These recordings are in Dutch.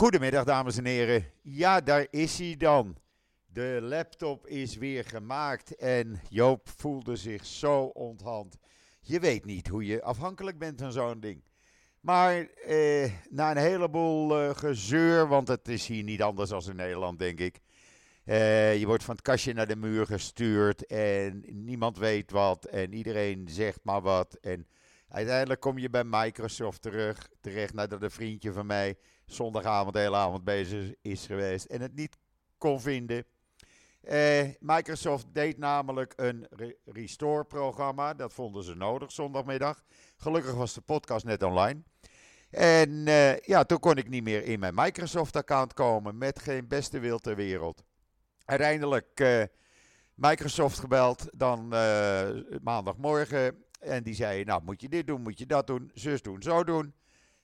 Goedemiddag, dames en heren. Ja, daar is hij dan. De laptop is weer gemaakt en Joop voelde zich zo onthand. Je weet niet hoe je afhankelijk bent van zo'n ding. Maar eh, na een heleboel eh, gezeur, want het is hier niet anders dan in Nederland, denk ik. Eh, je wordt van het kastje naar de muur gestuurd en niemand weet wat en iedereen zegt maar wat. En uiteindelijk kom je bij Microsoft terug, terecht nadat een vriendje van mij zondagavond de hele avond bezig is geweest en het niet kon vinden. Eh, Microsoft deed namelijk een re restore-programma. Dat vonden ze nodig zondagmiddag. Gelukkig was de podcast net online. En eh, ja, toen kon ik niet meer in mijn Microsoft-account komen met geen beste wil ter wereld. Uiteindelijk uh, Microsoft gebeld, dan maandagmorgen. En die zei, nou moet je dit doen, moet je dat doen, zus doen, zo doen.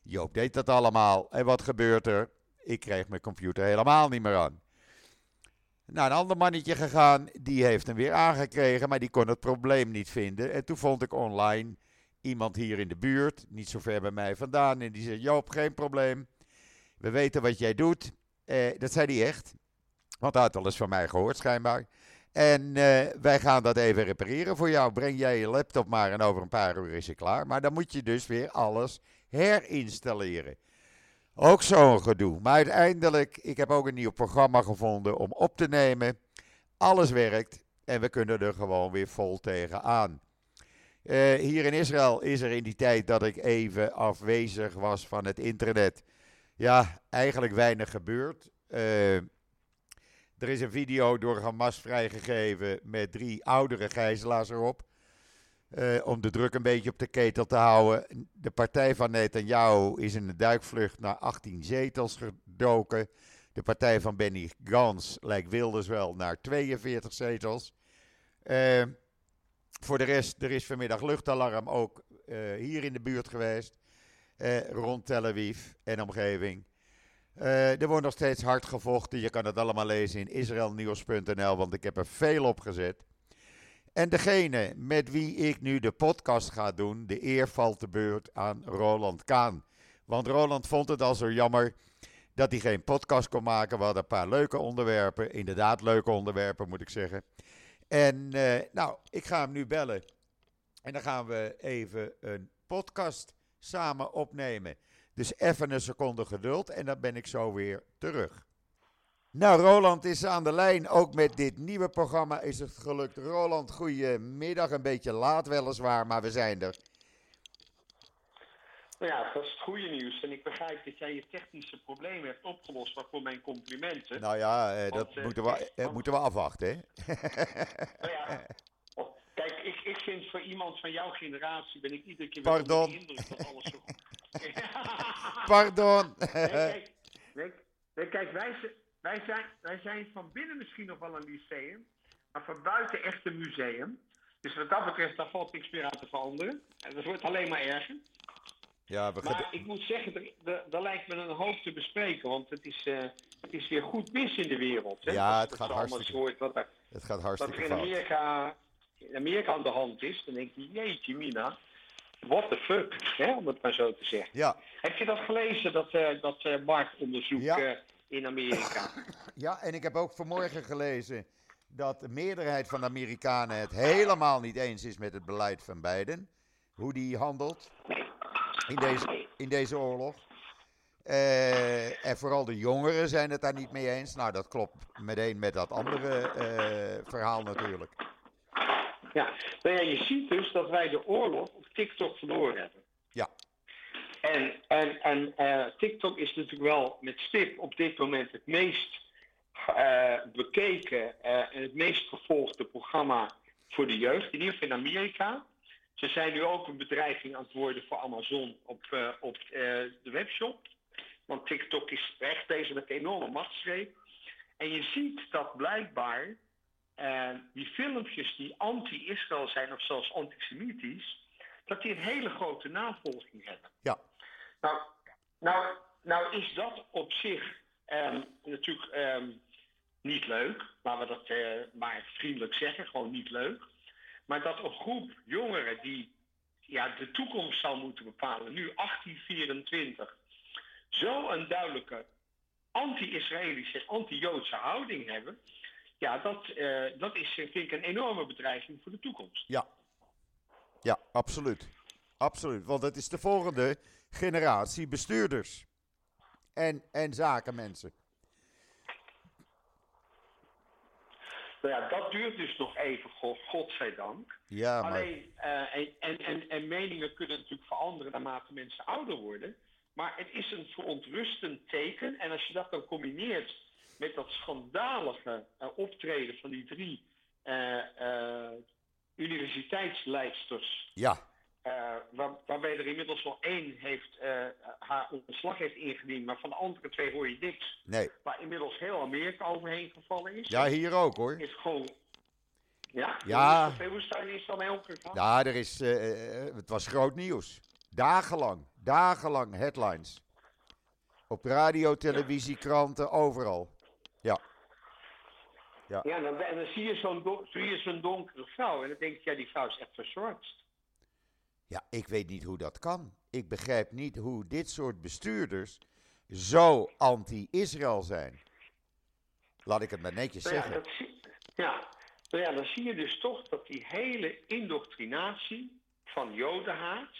Joop deed dat allemaal. En wat gebeurt er? Ik kreeg mijn computer helemaal niet meer aan. Naar een ander mannetje gegaan, die heeft hem weer aangekregen, maar die kon het probleem niet vinden. En toen vond ik online iemand hier in de buurt, niet zo ver bij mij vandaan, en die zei: Joop, geen probleem. We weten wat jij doet. Eh, dat zei hij echt, want hij had alles van mij gehoord, schijnbaar. En eh, wij gaan dat even repareren voor jou. Breng jij je laptop maar en over een paar uur is hij klaar. Maar dan moet je dus weer alles herinstalleren. Ook zo'n gedoe. Maar uiteindelijk, ik heb ook een nieuw programma gevonden om op te nemen. Alles werkt en we kunnen er gewoon weer vol tegenaan. Uh, hier in Israël is er in die tijd dat ik even afwezig was van het internet. Ja, eigenlijk weinig gebeurd. Uh, er is een video door Hamas vrijgegeven met drie oudere gijzelaars erop. Uh, om de druk een beetje op de ketel te houden. De partij van Netanyahu is in een duikvlucht naar 18 zetels gedoken. De partij van Benny Gans lijkt Wilders wel naar 42 zetels. Uh, voor de rest, er is vanmiddag luchtalarm ook uh, hier in de buurt geweest. rond Tel Aviv en omgeving. er wordt nog steeds hard gevochten. Je kan het allemaal lezen in israelnieuws.nl, want ik heb er veel op gezet. En degene met wie ik nu de podcast ga doen, de eer valt de beurt aan Roland Kaan. Want Roland vond het al zo jammer dat hij geen podcast kon maken. We hadden een paar leuke onderwerpen, inderdaad leuke onderwerpen moet ik zeggen. En uh, nou, ik ga hem nu bellen. En dan gaan we even een podcast samen opnemen. Dus even een seconde geduld en dan ben ik zo weer terug. Nou, Roland is aan de lijn. Ook met dit nieuwe programma is het gelukt. Roland, goedemiddag. Een beetje laat weliswaar, maar we zijn er. Nou ja, dat is het goede nieuws. En ik begrijp dat jij je technische problemen hebt opgelost. Waarvoor mijn complimenten. Nou ja, eh, dat eh, moeten, we, eh, moeten we afwachten, hè? nou ja, oh, kijk, ik, ik vind voor iemand van jouw generatie ben ik iedere keer weer onder de indruk dat alles zo Pardon. nee, kijk, nee, kijk wij, wij zijn, wij zijn van binnen misschien nog wel een museum, maar van buiten echt een museum. Dus wat dat betreft, daar valt niks meer aan te veranderen. En dat wordt alleen maar erger. Ja, we maar ik moet zeggen, er, lijkt me een hoop te bespreken, want het is, uh, het is weer goed mis in de wereld. Hè? Ja, het gaat hartstikke, hoort wat er, het gaat hartstikke wat er in Amerika, in Amerika aan de hand is, dan denk je, jeetje mina, what the fuck, hè, om het maar zo te zeggen. Ja. Heb je dat gelezen, dat, uh, dat uh, marktonderzoek? Ja in Amerika. Ja, en ik heb ook vanmorgen gelezen dat de meerderheid van de Amerikanen het helemaal niet eens is met het beleid van Biden. Hoe die handelt in deze, in deze oorlog. Uh, en vooral de jongeren zijn het daar niet mee eens. Nou, dat klopt meteen met dat andere uh, verhaal natuurlijk. Ja, nou ja, je ziet dus dat wij de oorlog op TikTok verloren hebben. Ja. En, en, en uh, TikTok is natuurlijk wel met stip op dit moment het meest uh, bekeken uh, en het meest gevolgde programma voor de jeugd, in ieder geval in Amerika. Ze zijn nu ook een bedreiging aan het worden voor Amazon op, op de webshop. Want TikTok is echt deze met een enorme machtsgreep. En je ziet dat blijkbaar die filmpjes die anti-Israël zijn of zelfs antisemitisch, dat die een hele grote navolging hebben. Ja. Nou, nou, nou is dat op zich um, natuurlijk um, niet leuk, maar we dat uh, maar vriendelijk zeggen, gewoon niet leuk. Maar dat een groep jongeren die ja, de toekomst zou moeten bepalen, nu 1824, zo een duidelijke anti-Israëlische, anti-Joodse houding hebben. Ja, dat, eh, dat is vind ik een enorme bedreiging voor de toekomst. Ja, ja absoluut. Absoluut, want het is de volgende generatie bestuurders en, en zakenmensen. Nou ja, dat duurt dus nog even, God, godzijdank. Ja, maar... Alleen, uh, en, en, en meningen kunnen natuurlijk veranderen naarmate mensen ouder worden. Maar het is een verontrustend teken. En als je dat dan combineert met dat schandalige uh, optreden van die drie uh, universiteitsleidsters. Ja. Waar, waarbij er inmiddels wel één heeft, haar ontslag heeft ingediend, maar van de andere twee hoor je niks. Nee. Waar inmiddels heel Amerika overheen gevallen is. Ja, hier ook hoor. Is gewoon ja? Ja. Hoe is daar dan heel gegaan? Ja, er is, uh, het was groot nieuws. Dagenlang, dagenlang headlines. Op radio, televisie, kranten, overal. Ja. Ja, ja dan, en dan zie je zo'n don zo donkere vrouw en dan denk je, ja, die vrouw is echt verzorgd. Ja, ik weet niet hoe dat kan. Ik begrijp niet hoe dit soort bestuurders zo anti-Israël zijn. Laat ik het maar netjes nou ja, zeggen. Dat zie, ja, nou ja, dan zie je dus toch dat die hele indoctrinatie van jodenhaat,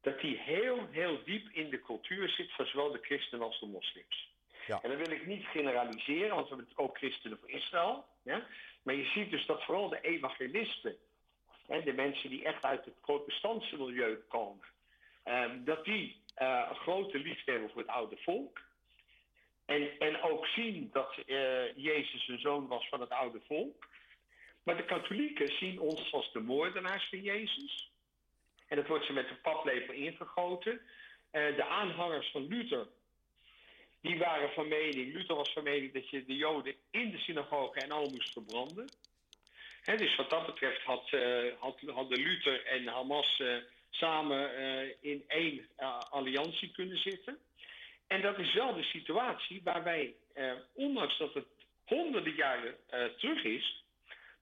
dat die heel, heel diep in de cultuur zit van zowel de christenen als de moslims. Ja. En dan wil ik niet generaliseren, want we hebben ook christenen voor Israël. Ja? Maar je ziet dus dat vooral de evangelisten, de mensen die echt uit het protestantse milieu komen, eh, dat die uh, een grote liefde hebben voor het oude volk. En, en ook zien dat uh, Jezus een zoon was van het oude volk. Maar de katholieken zien ons als de moordenaars van Jezus. En dat wordt ze met de paplepel ingegoten. Uh, de aanhangers van Luther, die waren van mening, Luther was van mening dat je de Joden in de synagoge en al moest verbranden. He, dus wat dat betreft had, uh, had, hadden Luther en Hamas samen in één alliantie kunnen zitten. En dat is wel de situatie waar wij, eh, ondanks dat het honderden jaren terug is,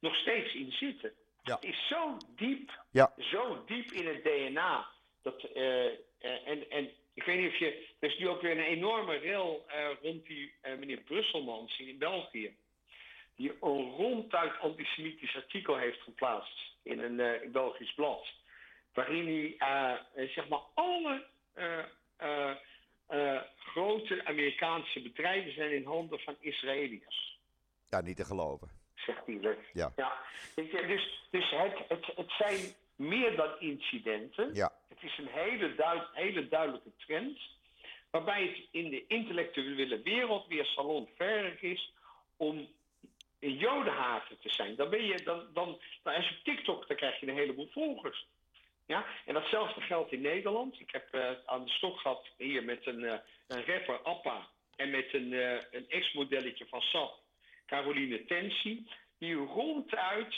nog steeds in zitten. Ja. Het is zo diep, Ja. zo diep in het DNA. Dat, en, en ik weet niet of je. Er is nu ook weer een enorme rel rond die meneer Brusselmans in België. Die een ronduit antisemitisch artikel heeft geplaatst in een Belgisch blad. Waarin hij zeg maar alle uh, grote Amerikaanse bedrijven zijn in handen van Israëliërs. Ja, niet te geloven. Zegt hij. Ja. ja. Dus, dus het, het, het zijn meer dan incidenten. Ja. Het is een hele, duid, hele duidelijke trend. Waarbij het in de intellectuele wereld weer salonverig is om een jodenhater te zijn. Dan ben je, dan, dan, als je op TikTok, dan krijg je een heleboel volgers. Ja? En datzelfde geldt in Nederland. Ik heb uh, aan de stok gehad hier met een, uh, een rapper Appa en met een, uh, een ex-modelletje van SAP, Caroline Tensi, die ronduit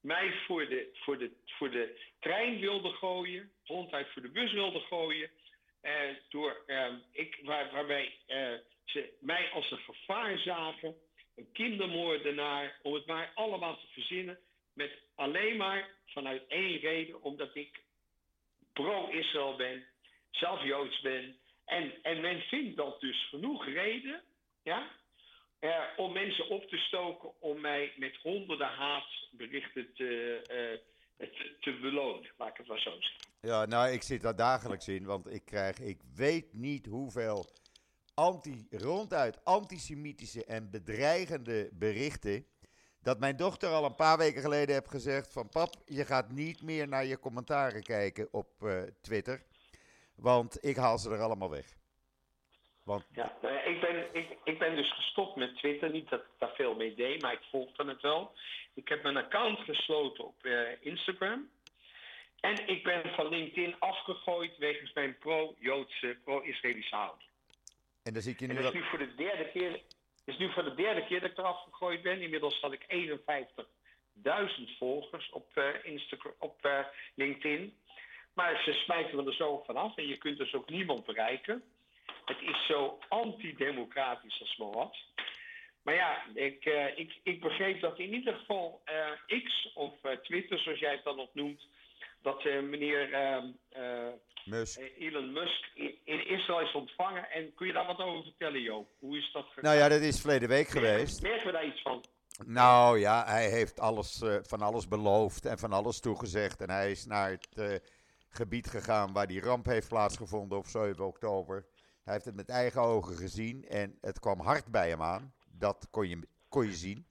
mij voor de, voor, de, voor de trein wilde gooien, ronduit voor de bus wilde gooien, door, ik, waar, waarbij ze mij als een gevaar zagen, een kindermoordenaar, om het maar allemaal te verzinnen, met alleen maar vanuit één reden, omdat ik pro-Israël ben, zelf Joods ben. En, en men vindt dat dus genoeg reden, ja, eh, om mensen op te stoken om mij met honderden haatberichten te, uh, te, te, belonen, laat het maar zo. Ja, nou, ik zit daar dagelijks in, want ik krijg, ik weet niet hoeveel anti, ronduit antisemitische en bedreigende berichten dat mijn dochter al een paar weken geleden heeft gezegd van pap, je gaat niet meer naar je commentaren kijken op uh, Twitter, want ik haal ze er allemaal weg. Want... Ja, nou ja, ik, ben, ik, ik ben dus gestopt met Twitter, niet dat ik daar veel mee deed, maar ik volgde het wel. Ik heb mijn account gesloten op uh, Instagram. En ik ben van LinkedIn afgegooid wegens mijn pro-Joodse, pro-Israëlische houding. En dan zie ik je nu dat is nu voor de derde keer het is nu voor de derde keer dat ik eraf gegooid ben. Inmiddels had ik 51.000 volgers op, uh, Instagram, op uh, LinkedIn. Maar ze smijten me er zo vanaf en je kunt dus ook niemand bereiken. Het is zo antidemocratisch als maar wat. Maar ja, ik, uh, ik, ik begreep dat in ieder geval X of Twitter, zoals jij het dan nog noemt, dat uh, meneer ehm, Musk. Elon Musk in, Israël is ontvangen. En kun je daar wat over vertellen, Joop? Hoe is dat gegaan? Nou ja, dat is verleden week geweest. Merken we daar iets van? Nou ja, hij heeft alles, van alles beloofd en van alles toegezegd. En hij is naar het gebied gegaan waar die ramp heeft plaatsgevonden op 7 oktober. Hij heeft het met eigen ogen gezien en het kwam hard bij hem aan. Dat kon je, kon je zien.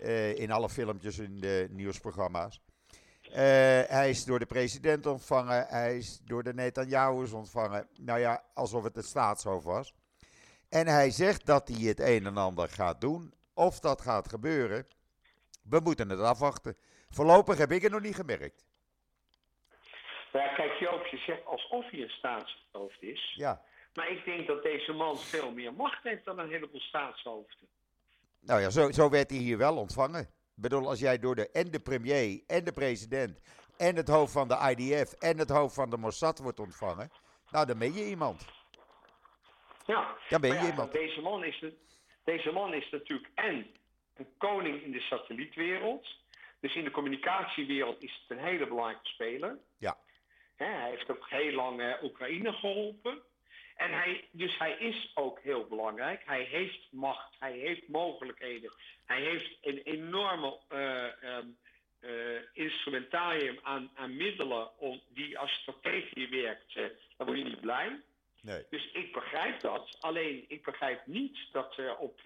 Uh, in alle filmpjes in de nieuwsprogramma's. Uh, hij is door de president ontvangen. Hij is door de Netanyahu's ontvangen. Nou ja, alsof het het staatshoofd was. En hij zegt dat hij het een en ander gaat doen. Of dat gaat gebeuren. We moeten het afwachten. Voorlopig heb ik het nog niet gemerkt. Ja, kijk Joop, je zegt alsof hij een staatshoofd is. Ja. Maar ik denk dat deze man veel meer macht heeft dan een heleboel staatshoofden. Nou ja, zo, zo werd hij hier wel ontvangen. Bedoel, als jij door de, en de premier en de president en het hoofd van de IDF en het hoofd van de Mossad wordt ontvangen, nou dan ben je iemand. Ja, dan ben je ja, iemand. Deze man, is de, deze man is natuurlijk en een koning in de satellietwereld. Dus in de communicatiewereld is het een hele belangrijke speler. Ja. hij heeft ook heel lang uh, Oekraïne geholpen. En hij, dus hij is ook heel belangrijk. Hij heeft macht, hij heeft mogelijkheden. Hij heeft een enorme uh, instrumentarium aan, aan middelen om, die als strategie werkt. Uh, dan word je niet blij. Nee. Dus ik begrijp dat. Alleen ik begrijp niet dat er op,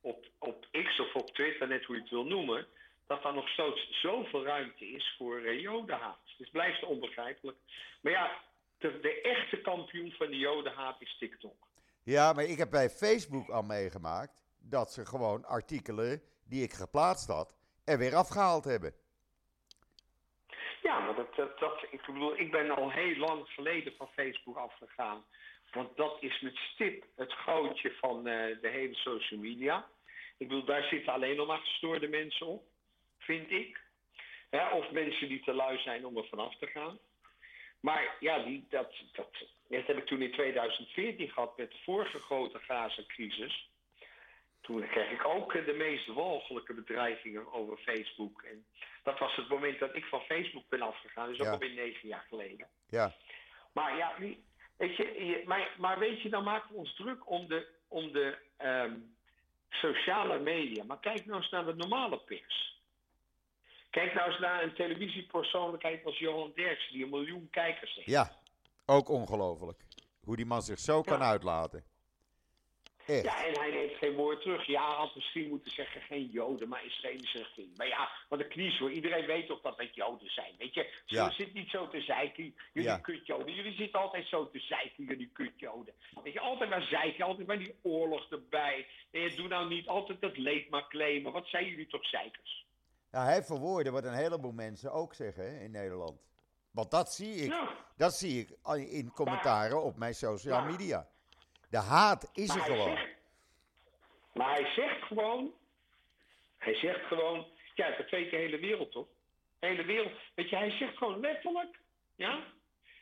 op, op X of op Twitter, net hoe je het wil noemen, dat er nog steeds zoveel ruimte is voor jodenhaat. Dus het blijft onbegrijpelijk. Maar ja, de, de, echte kampioen van de jodenhaat is TikTok. Ja, maar ik heb bij Facebook al meegemaakt dat ze gewoon artikelen die ik geplaatst had er weer afgehaald hebben. Ja, maar dat, dat, dat, ik bedoel, ik ben al heel lang geleden van Facebook afgegaan. Want dat is met stip het gootje van uh, de hele social media. Ik bedoel, daar zitten alleen nog maar gestoorde mensen op, vind ik. Of mensen die te lui zijn om er vanaf te gaan. Maar ja, die, dat, dat, dat heb ik toen in 2014 gehad met de vorige grote Gaza-crisis. Toen kreeg ik ook de meest walgelijke bedreigingen over Facebook. En dat was het moment dat ik van Facebook ben afgegaan. Dus ook ja. alweer negen jaar geleden. Ja. Maar ja, weet je, maar, maar weet je, dan maken we ons druk om de, om de um, sociale media. Maar kijk nou eens naar de normale pers. Kijk nou eens naar een televisiepersoonlijkheid als Johan Derksen, die een miljoen kijkers heeft. Ja, ook ongelooflijk. Hoe die man zich zo kan uitlaten. Echt. Ja, en hij neemt geen woord terug. Ja, had misschien moeten zeggen geen Joden, maar Israëlische regering. Maar ja, wat een knies hoor. Iedereen weet toch dat het Joden zijn. Weet je, ze ja. zitten niet zo te zeiken. Jullie ja. kutjoden. Jullie zitten altijd zo te zeiken, jullie kutjoden. Weet je, altijd maar zeiken, altijd maar die oorlog erbij. En doe nou niet altijd dat leed maar claimen. Wat zijn jullie toch zeikers? Ja, hij verwoordde wat een heleboel mensen ook zeggen hè, in Nederland. Want dat zie ik, dat zie ik in commentaren op mijn social media. De haat is er gewoon. maar hij zegt gewoon, hij zegt gewoon, ja, dat weet de hele wereld toch? De hele wereld, weet je, hij zegt gewoon letterlijk, ja,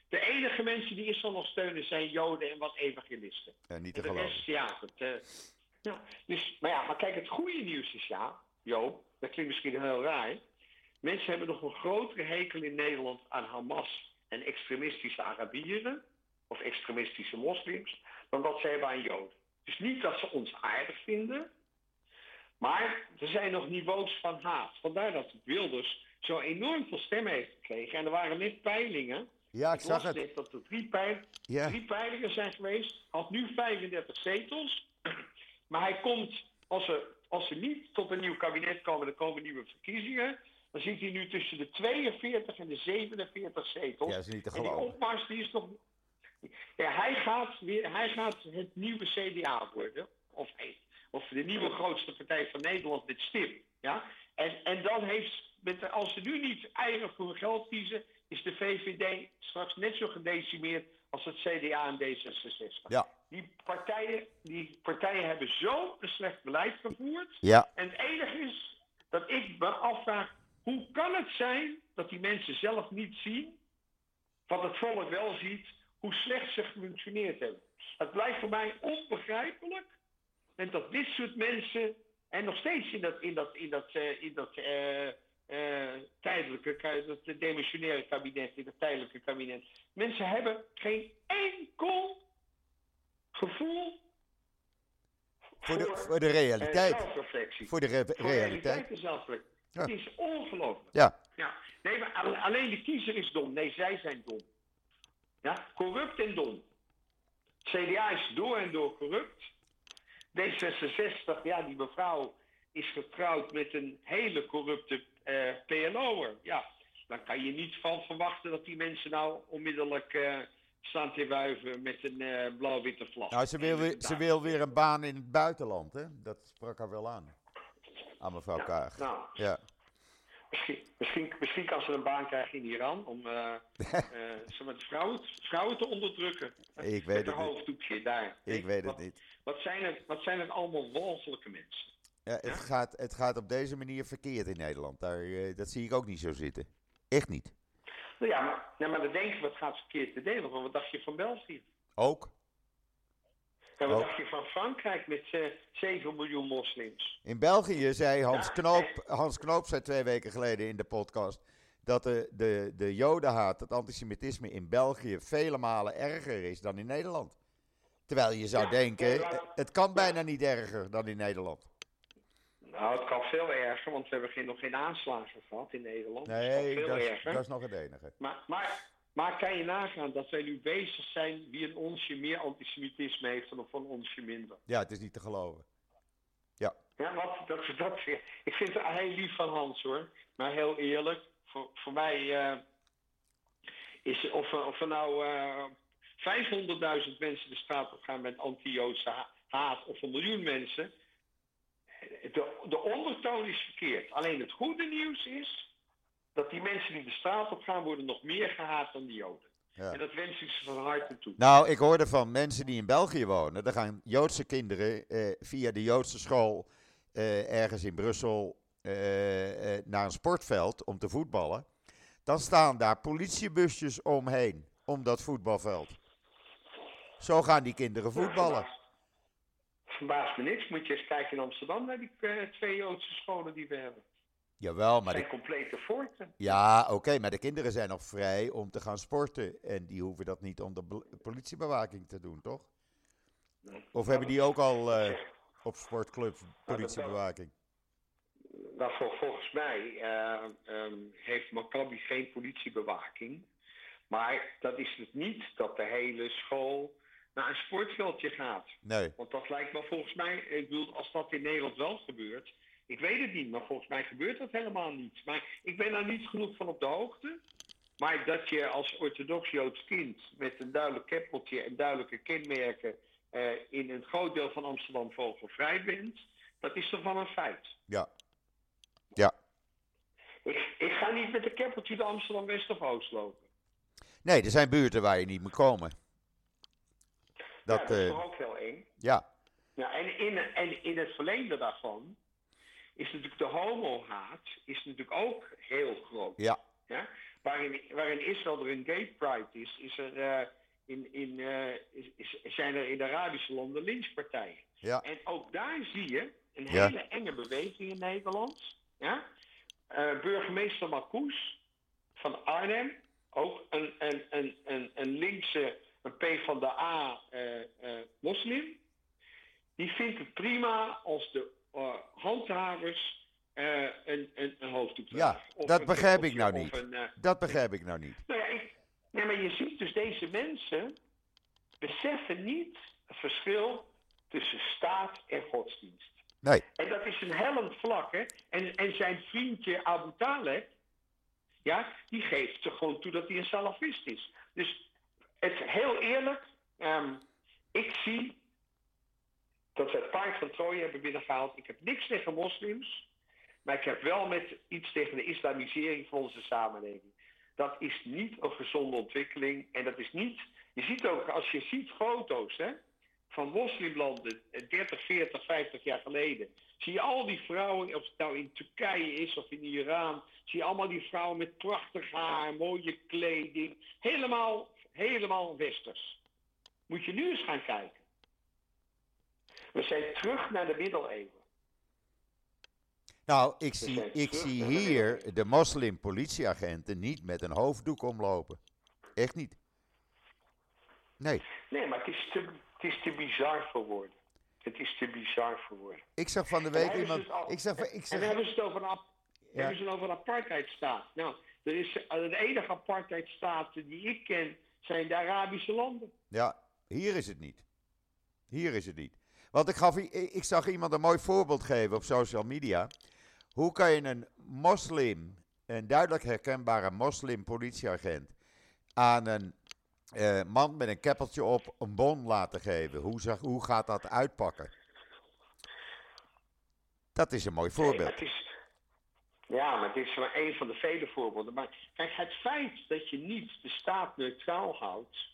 de enige mensen die Israël nog steunen zijn Joden en wat evangelisten. Ja, niet te geloven. ja, dat, uh, ja, dus, maar ja, maar kijk, het goede nieuws is ja, Joop, dat klinkt misschien heel raar. Mensen hebben nog een grotere hekel in Nederland aan Hamas en extremistische Arabieren of extremistische moslims dan dat ze hebben aan Joden. Dus niet dat ze ons aardig vinden, maar er zijn nog niveaus van haat. Vandaar dat Wilders zo enorm veel stemmen heeft gekregen. En er waren net peilingen. Ja, ik, zag het. Net dat er drie, peil, drie peilingen zijn geweest. Had nu 35 zetels. Maar hij komt, als er als ze niet tot een nieuw kabinet komen, er komen nieuwe verkiezingen, dan zit hij nu tussen de 42 en de 47 zetels. Ja, is niet te geloven. En die opmars die is nog. Ja, hij gaat, weer, hij gaat het nieuwe CDA worden. Of, of de nieuwe grootste partij van Nederland met STIP. Ja? En, en dan heeft, met, als ze nu niet eigen voor hun geld kiezen, is de VVD straks net zo gedecimeerd als het CDA en D66. Ja. Die partijen, die partijen hebben zo een slecht beleid gevoerd. Ja. En het enige is dat ik me afvraag, hoe kan het zijn dat die mensen zelf niet zien, wat het volk wel ziet, hoe slecht ze gefunctioneerd hebben. Het blijft voor mij onbegrijpelijk en dat dit soort mensen, en nog steeds in dat, in dat, in dat, uh, in dat uh, eh, tijdelijke, ka- dat demissionaire kabinet in het tijdelijke kabinet. Mensen hebben geen enkel gevoel Voor de, voor, voor de eh, realiteit. zelfreflectie. Voor de re- Voor realiteit. zelfreflectie. Ja. Het is ongelooflijk. Ja, Ja. Nee, maar al- alleen de kiezer is dom. Nee, zij zijn dom. Ja, corrupt en dom. CDA is door en door corrupt. D66, ja, die mevrouw is getrouwd met een hele corrupte eh PLO'er. Ja, dan kan je niet van verwachten dat die mensen nou onmiddellijk eh, staan te wuiven met een eh, blauw-witte vlag. nou, ze wil, weer, ze wil weer een baan in het buitenland, hè? Dat sprak haar wel aan. Aan mevrouw Kaag. Nou, Ja. Misschien, misschien, misschien kan ze een baan krijgen in Iran om maar, de vrouwen, vrouwen te onderdrukken. Ik weet Met het een hoofddoekje daar. Ik weet het niet. Wat zijn, het, wat zijn het allemaal walgelijke mensen? Ja, het, gaat, het gaat op deze manier verkeerd in Nederland. Daar, eh, dat zie ik ook niet zo zitten. Echt niet. Nou ja, maar, maar dan denk je, wat gaat verkeerd te delen? Want wat dacht je van België? Ook. En wat dacht je van Frankrijk met eh 7 miljoen moslims? In België zei Hans Ja, Knoop, Hans Knoop zei twee weken geleden in de podcast dat de, de, de jodenhaat, het antisemitisme in België vele malen erger is dan in Nederland. Terwijl je zou Ja, denken, het kan bijna niet erger dan in Nederland. Nou, het kan veel erger, want we hebben geen, nog geen aanslagen gehad in Nederland. het Nee, dat is, dat is nog het enige. Maar, maar, maar kan je nagaan dat wij nu bezig zijn wie een onsje meer antisemitisme heeft dan van onsje minder? Ja, het is niet te geloven. Ja, wat, dat, dat, ik vind het heel lief van Hans hoor. Maar heel eerlijk, voor, voor mij eh, is of, of er nou eh 500.000 mensen de straat op gaan met anti-Joodse ha- haat of een miljoen mensen. De, de ondertoon is verkeerd. Alleen het goede nieuws is dat die mensen die de straat op gaan worden nog meer gehaat dan de Joden. Ja. En dat wens ik ze van harte toe. Nou, ik hoorde van mensen die in België wonen. Er gaan Joodse kinderen eh, via de Joodse school eh, ergens in Brussel eh, eh, naar een sportveld om te voetballen. Dan staan daar politiebusjes omheen, om dat voetbalveld. Zo gaan die kinderen voetballen. Verbaast me niks. Moet je eens kijken in Amsterdam naar die eh, twee Joodse scholen die we hebben. Jawel, maar zijn de, complete forten. ja, oké, maar de kinderen zijn nog vrij om te gaan sporten. En die hoeven dat niet onder politiebewaking te doen, toch? Of hebben die ook al eh, op sportclubs politiebewaking? Nou, vol- volgens mij eh, ehm, heeft Maccabi geen politiebewaking. Maar dat is het niet dat de hele school naar een sportveldje gaat. Nee. Want dat lijkt me volgens mij, ik bedoel, als dat in Nederland wel gebeurt. Ik weet het niet, maar volgens mij gebeurt dat helemaal niet. Maar ik ben daar niet genoeg van op de hoogte. Maar dat je als orthodox Joods kind met een duidelijk keppeltje en duidelijke kenmerken eh, in een groot deel van Amsterdam vogelvrij bent, dat is toch wel een feit. Ja. Ja. Ik, ik ga niet met een keppeltje de Amsterdam West of Oost lopen. Nee, er zijn buurten waar je niet moet komen. Dat, ja, dat is eh, toch ook heel eng. ja, Ja, en, in, en in het verlengde daarvan is natuurlijk de homohaat is natuurlijk ook heel groot. ja, Ja? Waarin, waarin Israël er een gay pride is, is er, eh, in, in, eh, is, is- zijn er in de Arabische landen lynchpartijen. ja, En ook daar zie je een Ja. hele enge beweging in Nederland. Ja? Burgemeester Marcoes van Arnhem, ook een, een, een, een, een linkse, een P van de A eh, eh, moslim. Die vindt het prima als de eh, handhavers een, een, een hoofddoek Ja, dat begrijp ik nou niet. een, dat begrijp ik nou niet. nou ja, ik, nee, maar je ziet dus deze mensen beseffen niet het verschil tussen staat en godsdienst. Nee, En dat is een hellend vlak, hè. En, en zijn vriendje Abu Taleb, ja, die geeft er gewoon toe dat hij een salafist is. Dus het heel eerlijk, ehm, ik zie dat we het paard van Troje hebben binnengehaald. Ik heb niks tegen moslims, maar ik heb wel met iets tegen de islamisering van onze samenleving. Dat is niet een gezonde ontwikkeling en dat is niet. Je ziet ook, als je ziet foto's hè, van moslimlanden eh, 30, 40, 50 jaar geleden. Zie je al die vrouwen, of het nou in Turkije is of in Iran. Zie je allemaal die vrouwen met prachtig haar, mooie kleding. Helemaal, helemaal westers. Moet je nu eens gaan kijken. We zijn terug naar de middeleeuwen. Nou, ik zie, ik zie hier de moslim-politieagenten niet met een hoofddoek omlopen. Echt niet. Nee. Nee, maar het is te, het is te bizar voor woorden. Het is te bizar voor woorden. Ik zag van de week iemand. Ik zag, ik zag, en hebben ze het over een, ja. hebben ze het over een apartheidstaat. Nou, er is, de enige apartheidstaten die ik ken zijn de Arabische landen. Ja, hier is het niet. Hier is het niet. Want ik, gaf, ik zag iemand een mooi voorbeeld geven op social media. Hoe kan je een moslim, een duidelijk herkenbare moslim-politieagent, aan een uh, man met een keppeltje op een bon laten geven? Hoe, zag, hoe gaat dat uitpakken? Dat is een mooi voorbeeld. Ja, maar het is maar één van de vele voorbeelden. Maar kijk, het feit dat je niet de staat neutraal houdt.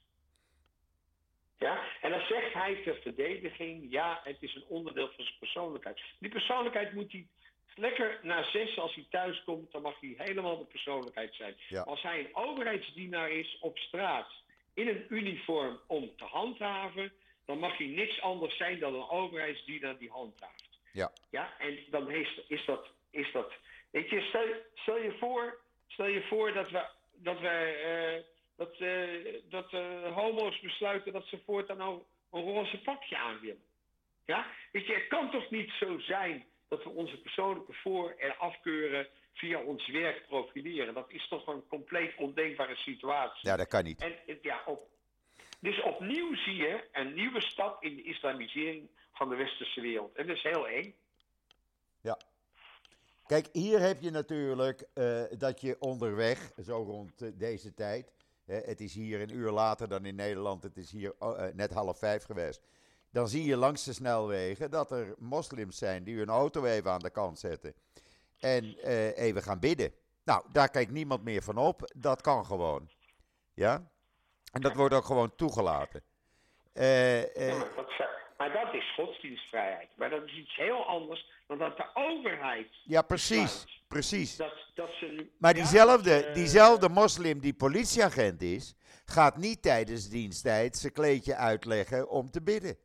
Ja, en dan zegt hij ter verdediging, ja, het is een onderdeel van zijn persoonlijkheid. Die persoonlijkheid moet hij lekker na zes, als hij thuis komt, dan mag hij helemaal de persoonlijkheid zijn. Als hij een overheidsdienaar is op straat, in een uniform om te handhaven, dan mag hij niks anders zijn dan een overheidsdienaar die handhaaft. Ja. Ja, en dan is, is dat, is dat, weet je, stel, stel je voor, stel je voor dat we, dat wij, uh, dat, uh, dat uh, homo's besluiten dat ze voortaan nou een roze pakje aan willen. Ja, weet je, het kan toch niet zo zijn dat we onze persoonlijke voor- en afkeuren via ons werk profileren. Dat is toch een compleet ondenkbare situatie. Ja, dat kan niet. En, ja, op, dus opnieuw zie je een nieuwe stap in de islamisering van de westerse wereld. En dat is heel eng. Kijk, hier heb je natuurlijk uh, dat je onderweg, zo rond uh, deze tijd. het is hier een uur later dan in Nederland. Het is hier uh, net half vijf geweest dan zie je langs de snelwegen dat er moslims zijn die hun auto even aan de kant zetten en even gaan bidden. Nou, daar kijkt niemand meer van op. Dat kan gewoon. Ja? En dat wordt ook gewoon toegelaten. Ja, maar, dat is godsdienstvrijheid. Maar dat is iets heel anders dan dat de overheid. Ja, precies. Precies. Dat, dat ze, maar diezelfde, ja, diezelfde moslim die politieagent is, gaat niet tijdens diensttijd zijn kleedje uitleggen om te bidden.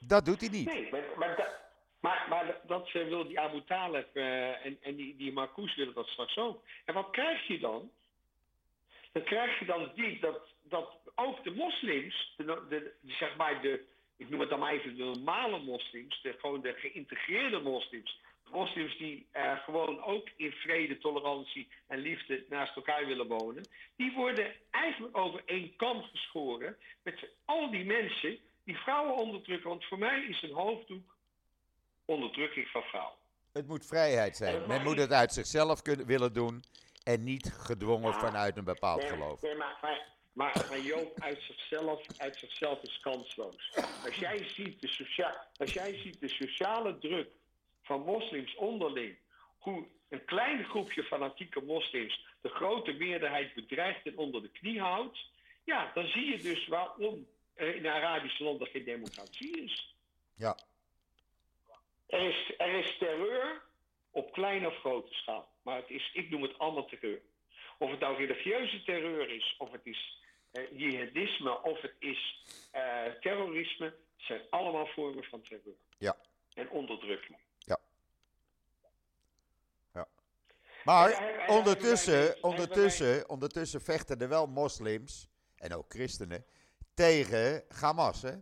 Dat doet hij niet. Nee, maar, maar, dat, maar, maar dat wil die Abu Talib uh, en, en die, die Marcouch willen dat straks ook. En wat krijg je dan? Dan krijg je dan die, dat, dat ook de moslims, de, de, de, zeg maar de, ik noem het dan maar even de normale moslims, de, gewoon de geïntegreerde moslims, moslims die uh, gewoon ook in vrede, tolerantie en liefde naast elkaar willen wonen, die worden eigenlijk over één kam geschoren met al die mensen die vrouwen onderdrukken. Want voor mij is een hoofddoek onderdrukking van vrouwen. Het moet vrijheid zijn. Men moet het uit zichzelf kunnen, willen doen en niet gedwongen vanuit een bepaald geloof. Nee, maar, maar, maar, maar Joop, uit zichzelf, uit zichzelf is kansloos. Als jij, ziet de als jij ziet de sociale druk van moslims onderling, hoe een klein groepje fanatieke moslims de grote meerderheid bedreigt en onder de knie houdt, ja, dan zie je dus waarom uh, in de Arabische landen geen democratie is. Ja. Er is, er is terreur op kleine of grote schaal. Maar het is, ik noem het allemaal terreur. Of het nou religieuze terreur is, of het is jihadisme, of het is uh, terrorisme. Zijn allemaal vormen van terreur. Ja. En onderdrukking. Ja. Ja. Maar ondertussen, ondertussen, ondertussen vechten er wel moslims en ook christenen tegen Hamas, hè?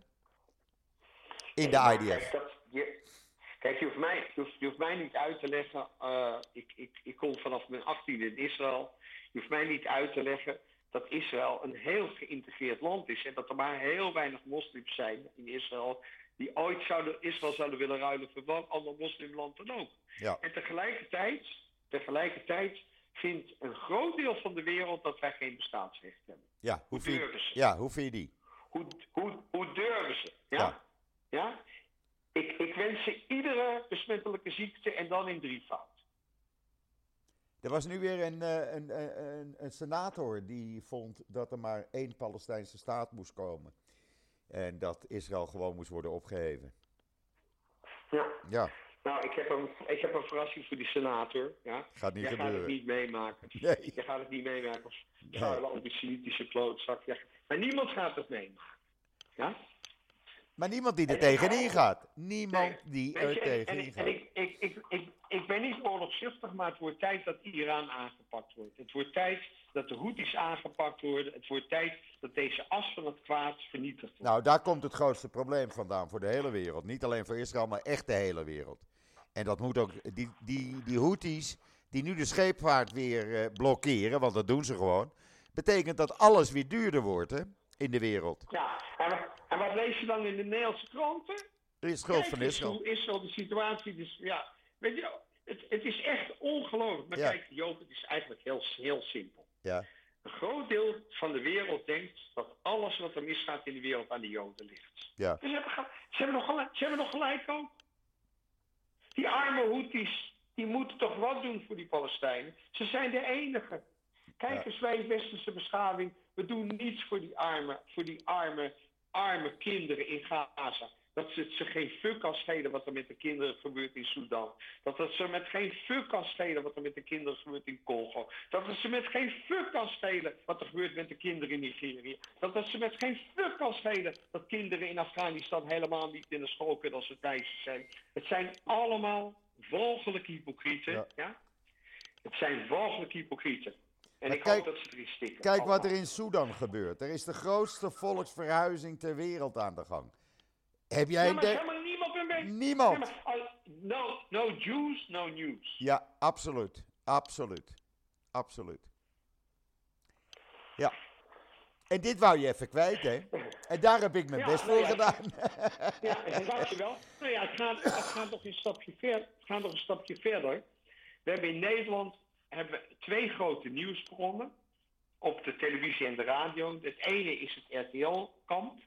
In de IDF. Kijk, je hoeft, mij, je, hoeft, je hoeft mij niet uit te leggen. Uh, ik, ik, ik kom vanaf mijn 18e in Israël. Je hoeft mij niet uit te leggen dat Israël een heel geïntegreerd land is. En dat er maar heel weinig moslims zijn in Israël. die ooit zouden, Israël zouden willen ruilen voor welk ander moslimland dan ook. Ja. En tegelijkertijd, tegelijkertijd vindt een groot deel van de wereld dat wij geen bestaansrecht hebben. Ja, hoe, hoe durven ze? Ja, hoe vind je die? Hoe, hoe, hoe durven ze? Ja? ja? Ik, ik wens ze iedere besmettelijke ziekte en dan in drievoud. Er was nu weer een, eh, een, een, een, senator die vond dat er maar één Palestijnse staat moest komen. En dat Israël gewoon moest worden opgeheven. Ja. ja. Nou, ik heb, een, ik heb een verrassing voor die senator. Ja. Gaat niet Jij gebeuren. gaat het niet meemaken. Nee. Je gaat het niet meemaken als vuile nee. antisemitische klootzak. Ja. Maar niemand gaat het meemaken. Ja? Maar niemand die er En- tegenin gaat. Niemand die er en, en, tegenin en gaat. ik, ik, ik, ik, ik ben niet oorlogszuchtig, maar het wordt tijd dat Iran aangepakt wordt. Het wordt tijd dat de Houthis aangepakt worden. Het wordt tijd dat deze as van het kwaad vernietigd wordt. Nou, daar komt het grootste probleem vandaan voor de hele wereld. Niet alleen voor Israël, maar echt de hele wereld. En dat moet ook, die, die, die Houthis, die nu de scheepvaart weer eh, blokkeren, want dat doen ze gewoon, betekent dat alles weer duurder wordt hè, in de wereld. Ja, en, wat- en wat lees je dan in de Nederlandse kranten? Er is schuld van Israël. Hoe Israël de situatie, dus ja, weet je, het, het is echt ongelooflijk. Maar Ja. kijk, Joop, het is eigenlijk heel, heel simpel. Ja, Een groot deel van de wereld denkt dat alles wat er misgaat in de wereld aan de Joden ligt. ja, Dus ze hebben, ze hebben, nog, gelijk, ze hebben nog gelijk ook. Die arme Houthis, die moeten toch wat doen voor die Palestijnen. Ze zijn de enige. Kijk eens, wij westerse beschaving, we doen niets voor die arme, voor die arme, arme kinderen in Gaza. Dat ze, het ze geen fuck kan schelen wat er met de kinderen gebeurt in Sudan. Dat het ze met geen fuck kan schelen wat er met de kinderen gebeurt in Congo. Dat het ze met geen fuck kan schelen wat er gebeurt met de kinderen in Nigeria. Dat het ze met geen fuck kan schelen dat kinderen in Afghanistan helemaal niet in de school kunnen als ze wijzen zijn. Het zijn allemaal walgelijke hypocrieten. Ja. Ja. Het zijn walgelijke hypocrieten. En Maar ik kijk- hoop dat ze erin stikken. Kijk wat er in Sudan gebeurt. Er is de grootste volksverhuizing ter wereld aan de gang. Heb jij Ja, maar de- helemaal niemand meer mee. Ja, Niemand. maar, no, no Jews, no news. Ja, absoluut. Absoluut. Absoluut. Ja. En dit wou je even kwijt, hè? En daar heb ik mijn Ja, best nou voor ja. gedaan. Ja, dankjewel. Nou ja, het gaat, het gaat nog een stapje ver, het gaat nog een stapje verder. We hebben in Nederland hebben we twee grote nieuwsbronnen op de televisie en de radio. Het ene is het RTL-kamp.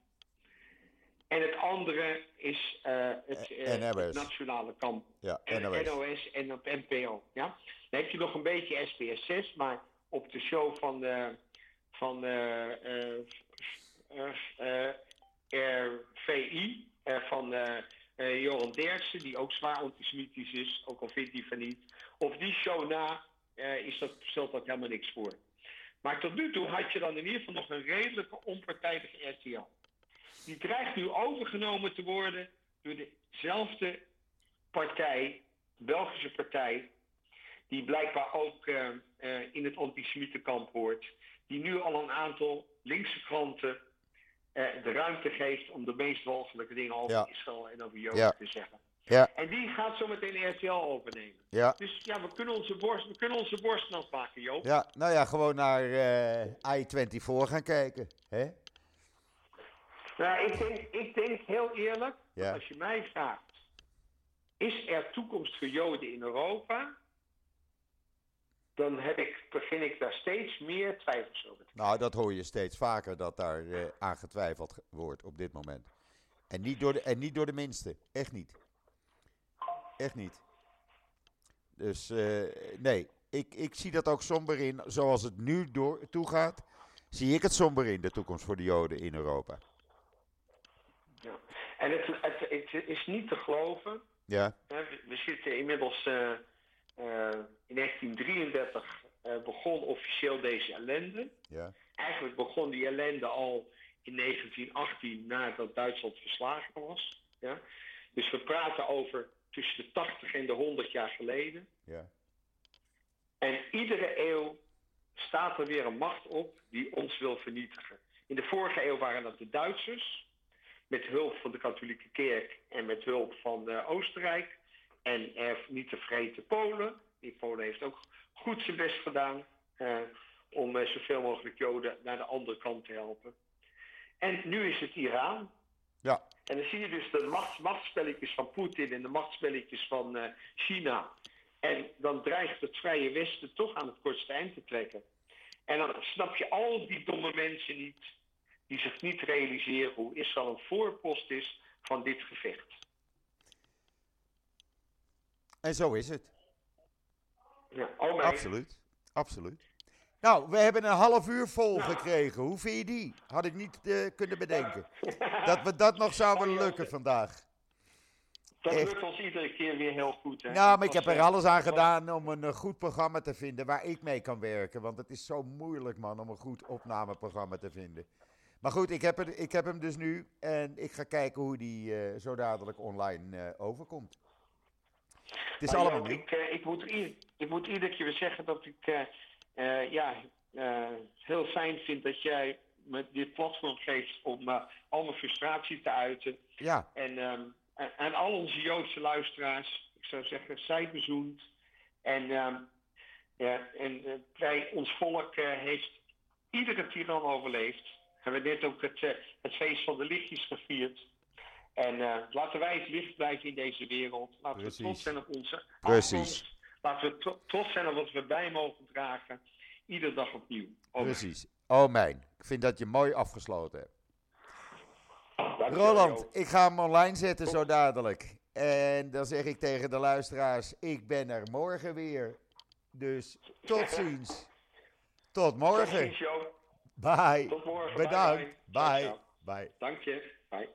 En het andere is eh, het, eh, NOS. het nationale kamp. Ja, En NOS. NOS en op NPO. Ja? Dan heb je nog een beetje SBS 6, maar op de show van, eh van eh, eh, eh, eh, RVI eh, van eh eh, Joran Derksen, die ook zwaar antisemitisch is, ook al vindt hij van niet. Of die show na, eh, is dat, stelt dat helemaal niks voor. Maar tot nu toe had je dan in ieder geval nog een redelijke onpartijdige RTL. Die dreigt nu overgenomen te worden door dezelfde partij, Belgische partij, die blijkbaar ook eh, eh, in het antisemietenkamp hoort, die nu al een aantal linkse kranten eh, de ruimte geeft om de meest walgelijke dingen over Ja. Israël en over Joden Ja. te zeggen. Ja, En die gaat zo meteen RTL overnemen. ja. Dus ja, we kunnen onze borst, we kunnen onze borst nat maken, Joop. Ja, nou ja, gewoon naar eh I24 gaan kijken. Hè? Nou, ik denk, ik denk heel eerlijk, Ja. als je mij vraagt, is er toekomst voor Joden in Europa? Dan heb ik, begin ik daar steeds meer twijfels over te Nou, dat hoor je steeds vaker, dat daar eh, aan getwijfeld ge- wordt op dit moment. En niet, door de, en niet door de minste. Echt niet. Echt niet. Dus eh, nee, ik, ik zie dat ook somber in. Zoals het nu door, toegaat, zie ik het somber in, de toekomst voor de Joden in Europa. Ja. En het, het, het is niet te geloven. Ja, we zitten inmiddels eh, eh, in 1933 eh, begon officieel deze ellende. ja, Eigenlijk begon die ellende al in 1918 nadat Duitsland verslagen was. Ja? Dus we praten over tussen de 80 en de 100 jaar geleden. ja, En iedere eeuw staat er weer een macht op die ons wil vernietigen. In de vorige eeuw waren dat de Duitsers, met hulp van de katholieke kerk en met hulp van eh, Oostenrijk. En eh, niet te vergeten Polen. Die Polen heeft ook goed zijn best gedaan eh, om eh, zoveel mogelijk Joden naar de andere kant te helpen. En nu is het Iran. ja, En dan zie je dus de machts, machtsspelletjes van Poetin en de machtsspelletjes van China. En dan dreigt het Vrije Westen toch aan het kortste eind te trekken. En dan snap je al die domme mensen niet, die zich niet realiseren hoe Israël een voorpost is van dit gevecht. En zo is het. Ja, mijn. Absoluut. Absoluut. Nou, we hebben een half uur vol Nou. gekregen. Hoe vind je die? Had ik niet eh, kunnen bedenken. Dat we dat nog zouden lukken vandaag. Dat echt. lukt ons iedere keer weer heel goed. Hè? Nou, maar ik heb er alles aan gedaan om een eh, goed programma te vinden waar ik mee kan werken. Want het is zo moeilijk, man, om een goed opnameprogramma te vinden. Maar goed, ik heb, er, ik heb hem dus nu en ik ga kijken hoe die eh, zo dadelijk online eh, overkomt. Het is Nou, allemaal nieuw. ik, eh, ik, moet ieder, ik moet iedere keer weer zeggen dat ik ja, heel fijn vind dat jij me dit platform geeft om al mijn frustratie te uiten. Ja, En ehm, aan- aan al onze Joodse luisteraars, ik zou zeggen, zij bezoend. En, ehm, ja, en wij, ons volk heeft iedere tiran overleefd. We hebben net ook het, eh, het feest van de lichtjes gevierd. En eh, laten wij het licht blijven in deze wereld. Laten Precies. we trots zijn op onze afkomst. Laten we tro- trots zijn op wat we bij mogen dragen. Iedere dag opnieuw. Precies. Oh mijn, ik vind dat je mooi afgesloten hebt. Roland, ik ga hem online zetten zo dadelijk. En dan zeg ik tegen de luisteraars, ik ben er morgen weer. Dus tot ziens. Tot Tot morgen. ziens. Bye. Tot morgen. Bedankt. Bye, bye. Bye. Bye. Dank je. Bye.